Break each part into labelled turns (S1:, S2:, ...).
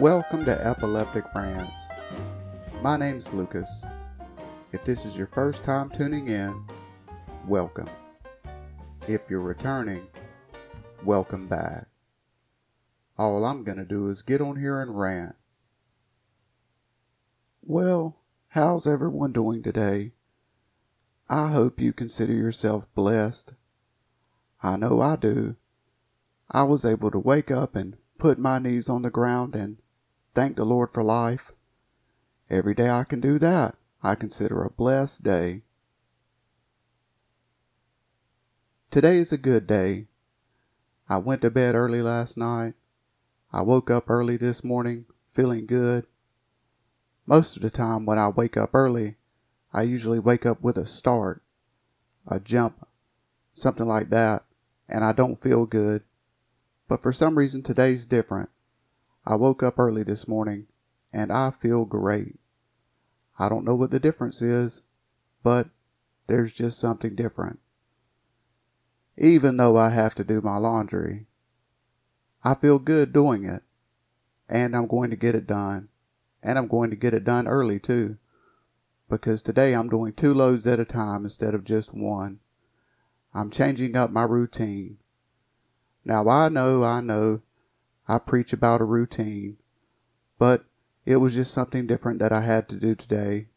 S1: Welcome to Epileptic Rants. My name's Lucas. If this is your first time tuning in, welcome. If you're returning, welcome back. All I'm going to do is get on here and rant. Well, how's everyone doing today? I hope you consider yourself blessed. I know I do. I was able to wake up and put my knees on the ground and thank the Lord for life. Every day I can do that, I consider a blessed day. Today is a good day. I went to bed early last night. I woke up early this morning feeling good. Most of the time when I wake up early, I usually wake up with a start, a jump, something like that, and I don't feel good. But for some reason today's different. I woke up early this morning and I feel great. I don't know what the difference is, but there's just something different. Even though I have to do my laundry, I feel good doing it. And I'm going to get it done. And I'm going to get it done early too. Because today I'm doing two loads at a time instead of just one. I'm changing up my routine. Now I know, I know, I preach about a routine, but it was just something different that I had to do today,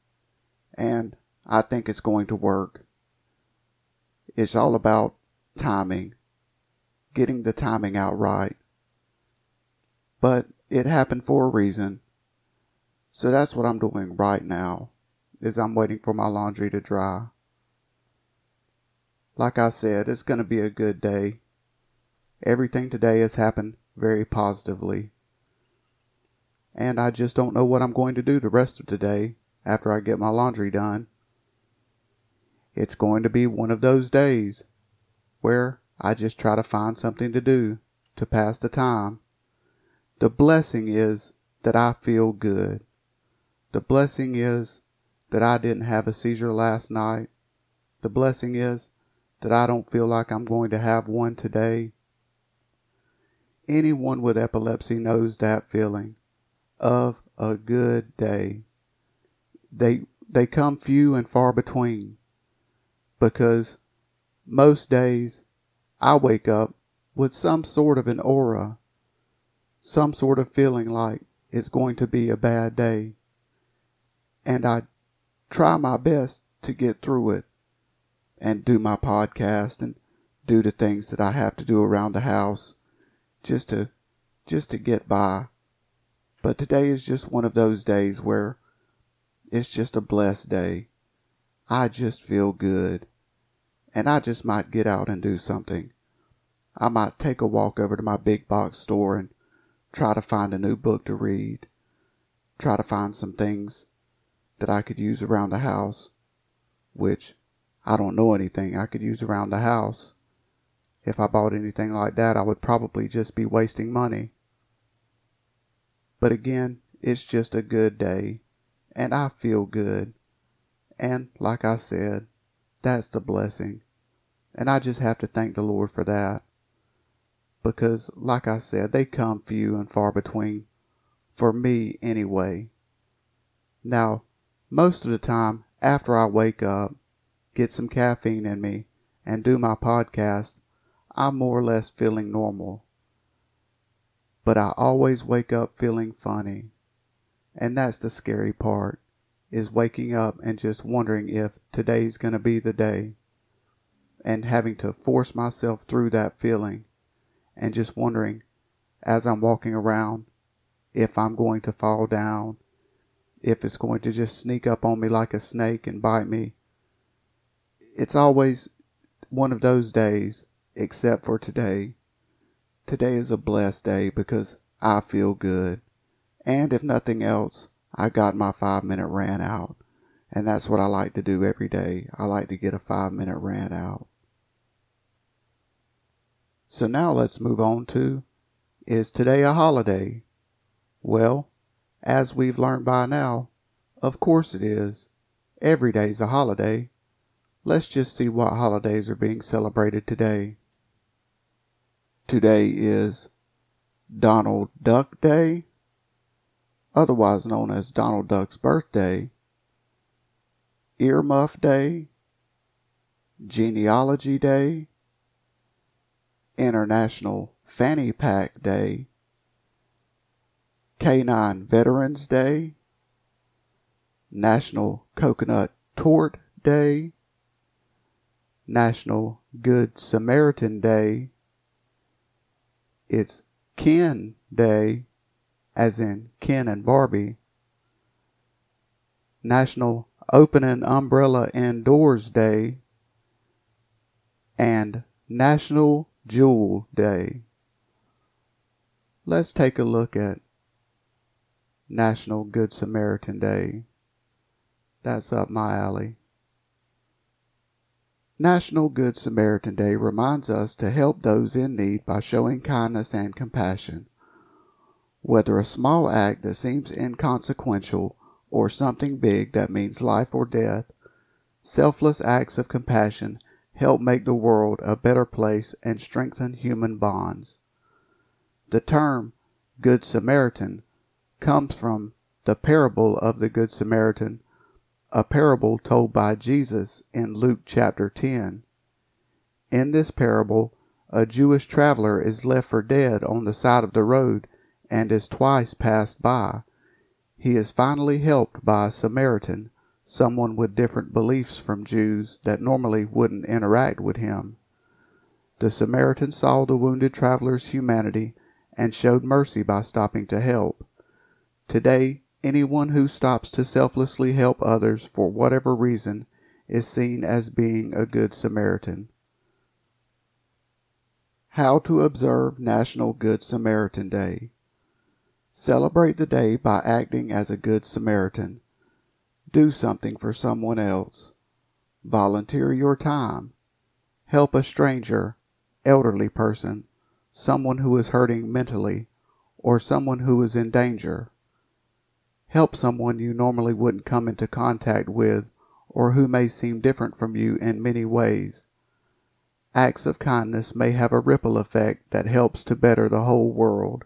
S1: and I think it's going to work. It's all about timing, getting the timing out right. But it happened for a reason. So that's what I'm doing right now, is I'm waiting for my laundry to dry. Like I said, it's going to be a good day. Everything today has happened very positively. And I just don't know what I'm going to do the rest of the day after I get my laundry done. It's going to be one of those days where I just try to find something to do to pass the time. The blessing is that I feel good. The blessing is that I didn't have a seizure last night. The blessing is that I don't feel like I'm going to have one today. Anyone with epilepsy knows that feeling of a good day. They they come few and far between because most days I wake up with some sort of an aura, some sort of feeling like it's going to be a bad day. And I try my best to get through it and do my podcast and do the things that I have to do around the house just to just to get by. But today is just one of those days where it's just a blessed day. I just feel good. And I just might get out and do something. I might take a walk over to my big box store and try to find a new book to read. Try to find some things that I could use around the house, which I don't know anything I could use around the house. If I bought anything like that, I would probably just be wasting money. But again, it's just a good day, and I feel good. And like I said, that's the blessing. And I just have to thank the Lord for that. Because, like I said, they come few and far between. For me, anyway. Now, most of the time, after I wake up, get some caffeine in me, and do my podcast, I'm more or less feeling normal. But I always wake up feeling funny. And that's the scary part, is waking up and just wondering if today's going to be the day. And having to force myself through that feeling. And just wondering, as I'm walking around, if I'm going to fall down, if it's going to just sneak up on me like a snake and bite me. It's always one of those days except for today. Today is a blessed day because I feel good. And if nothing else, I got my five minute rant out. And that's what I like to do every day. I like to get a five minute rant out. So now let's move on to Is today a holiday? Well, as we've learned by now, of course it is. Every day's a holiday. Let's just see what holidays are being celebrated today. Today is Donald Duck Day, otherwise known as Donald Duck's birthday, Earmuff Day, Genealogy Day, International Fanny Pack Day, Canine Veterans Day, National Coconut Torte Day, National Good Samaritan Day, it's Ken Day, as in Ken and Barbie, National Open Umbrella Indoors Day, and National Jewel Day. Let's take a look at National Good Samaritan Day. That's up my alley. National Good Samaritan Day reminds us to help those in need by showing kindness and compassion. Whether a small act that seems inconsequential or something big that means life or death, selfless acts of compassion help make the world a better place and strengthen human bonds. The term Good Samaritan comes from the parable of the Good Samaritan, a parable told by Jesus in Luke chapter 10. In this parable, a Jewish traveler is left for dead on the side of the road and is twice passed by. He is finally helped by a Samaritan someone with different beliefs from Jews that normally wouldn't interact with him. The Samaritan saw the wounded traveler's humanity and showed mercy by stopping to help. Today, anyone who stops to selflessly help others for whatever reason is seen as being a good Samaritan. How to observe National Good Samaritan Day. Celebrate the day by acting as a good Samaritan. Do something for someone else. Volunteer your time. Help a stranger, elderly person, someone who is hurting mentally, or someone who is in danger. Help someone you normally wouldn't come into contact with or who may seem different from you in many ways. Acts of kindness may have a ripple effect that helps to better the whole world.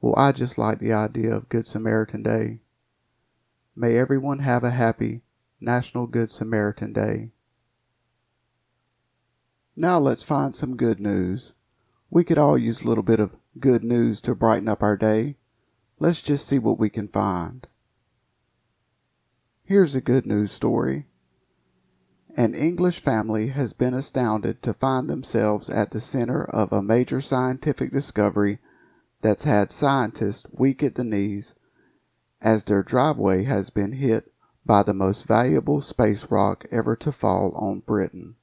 S1: Well, I just like the idea of Good Samaritan Day. May everyone have a happy National Good Samaritan Day. Now let's find some good news. We could all use a little bit of good news to brighten up our day. Let's just see what we can find. Here's a good news story. An English family has been astounded to find themselves at the center of a major scientific discovery that's had scientists weak at the knees as their driveway has been hit by the most valuable space rock ever to fall on Britain.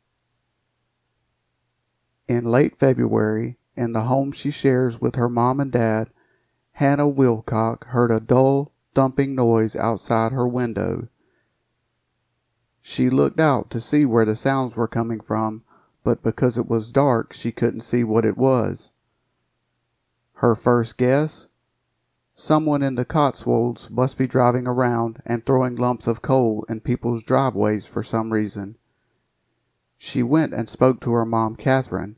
S1: In late February, in the home she shares with her mom and dad, Hannah Wilcock heard a dull, thumping noise outside her window. She looked out to see where the sounds were coming from, but because it was dark, she couldn't see what it was. Her first guess Someone in the Cotswolds must be driving around and throwing lumps of coal in people's driveways for some reason. She went and spoke to her mom, Catherine.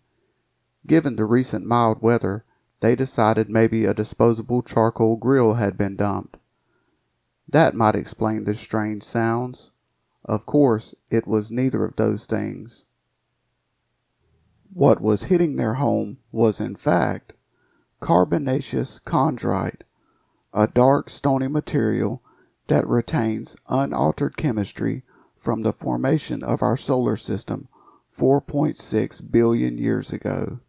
S1: Given the recent mild weather, they decided maybe a disposable charcoal grill had been dumped. That might explain the strange sounds. Of course, it was neither of those things. What was hitting their home was, in fact, carbonaceous chondrite, a dark stony material that retains unaltered chemistry from the formation of our solar system 4.6 billion years ago.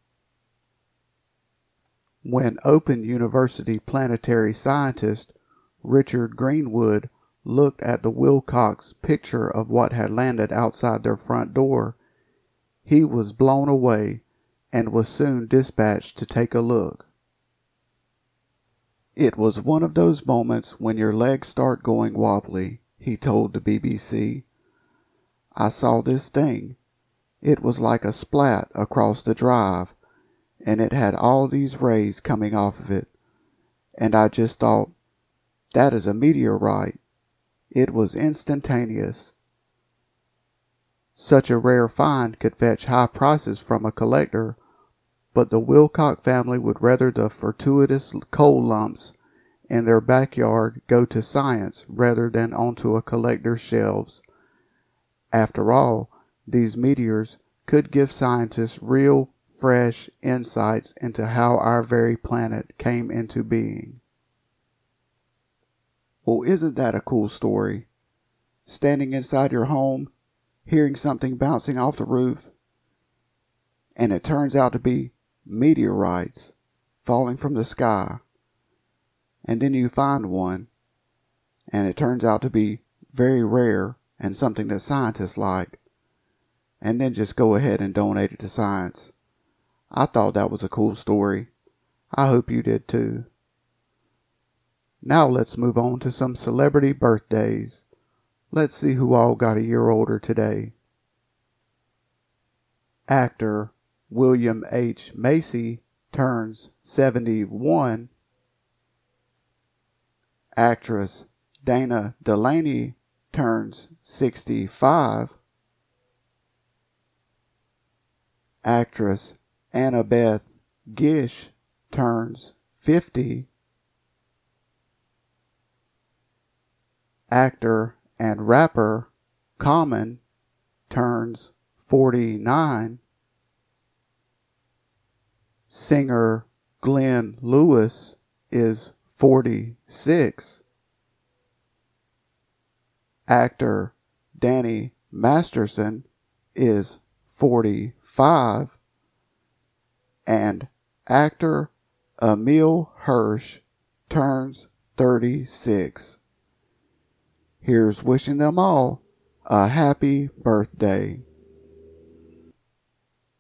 S1: When Open University planetary scientist Richard Greenwood looked at the Wilcocks' picture of what had landed outside their front door, he was blown away and was soon dispatched to take a look. It was one of those moments when your legs start going wobbly, he told the BBC. I saw this thing. It was like a splat across the drive, and it had all these rays coming off of it. And I just thought, that is a meteorite. It was instantaneous. Such a rare find could fetch high prices from a collector but the Wilcock family would rather the fortuitous coal lumps in their backyard go to science rather than onto a collector's shelves. After all, these meteors could give scientists real, fresh insights into how our very planet came into being. Well, isn't that a cool story? Standing inside your home, hearing something bouncing off the roof, and it turns out to be meteorites falling from the sky. And then you find one, and it turns out to be very rare and something that scientists like, and then just go ahead and donate it to science. I thought that was a cool story. I hope you did too. Now let's move on to some celebrity birthdays. Let's see who all got a year older today. Actor William H. Macy turns 71. Actress Dana Delany turns 65. Actress Annabeth Gish turns 50. Actor and rapper Common turns 49. Singer Glenn Lewis is 46. Actor Danny Masterson is 45. And actor Emile Hirsch turns 36. Here's wishing them all a happy birthday.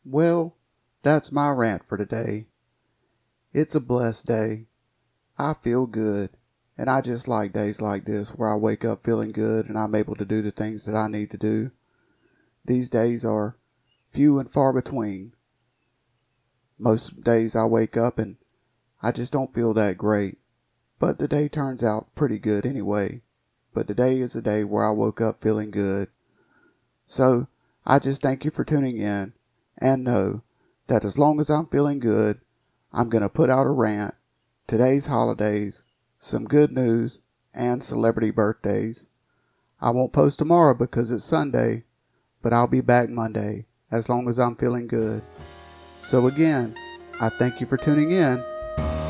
S1: Well, that's my rant for today. It's a blessed day. I feel good. And I just like days like this where I wake up feeling good and I'm able to do the things that I need to do. These days are few and far between. Most days I wake up and I just don't feel that great. But the day turns out pretty good anyway. But today is a day where I woke up feeling good. So I just thank you for tuning in and know that as long as I'm feeling good, I'm going to put out a rant, today's holidays, some good news, and celebrity birthdays. I won't post tomorrow because it's Sunday, but I'll be back Monday as long as I'm feeling good. So again, I thank you for tuning in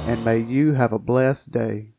S1: and may you have a blessed day.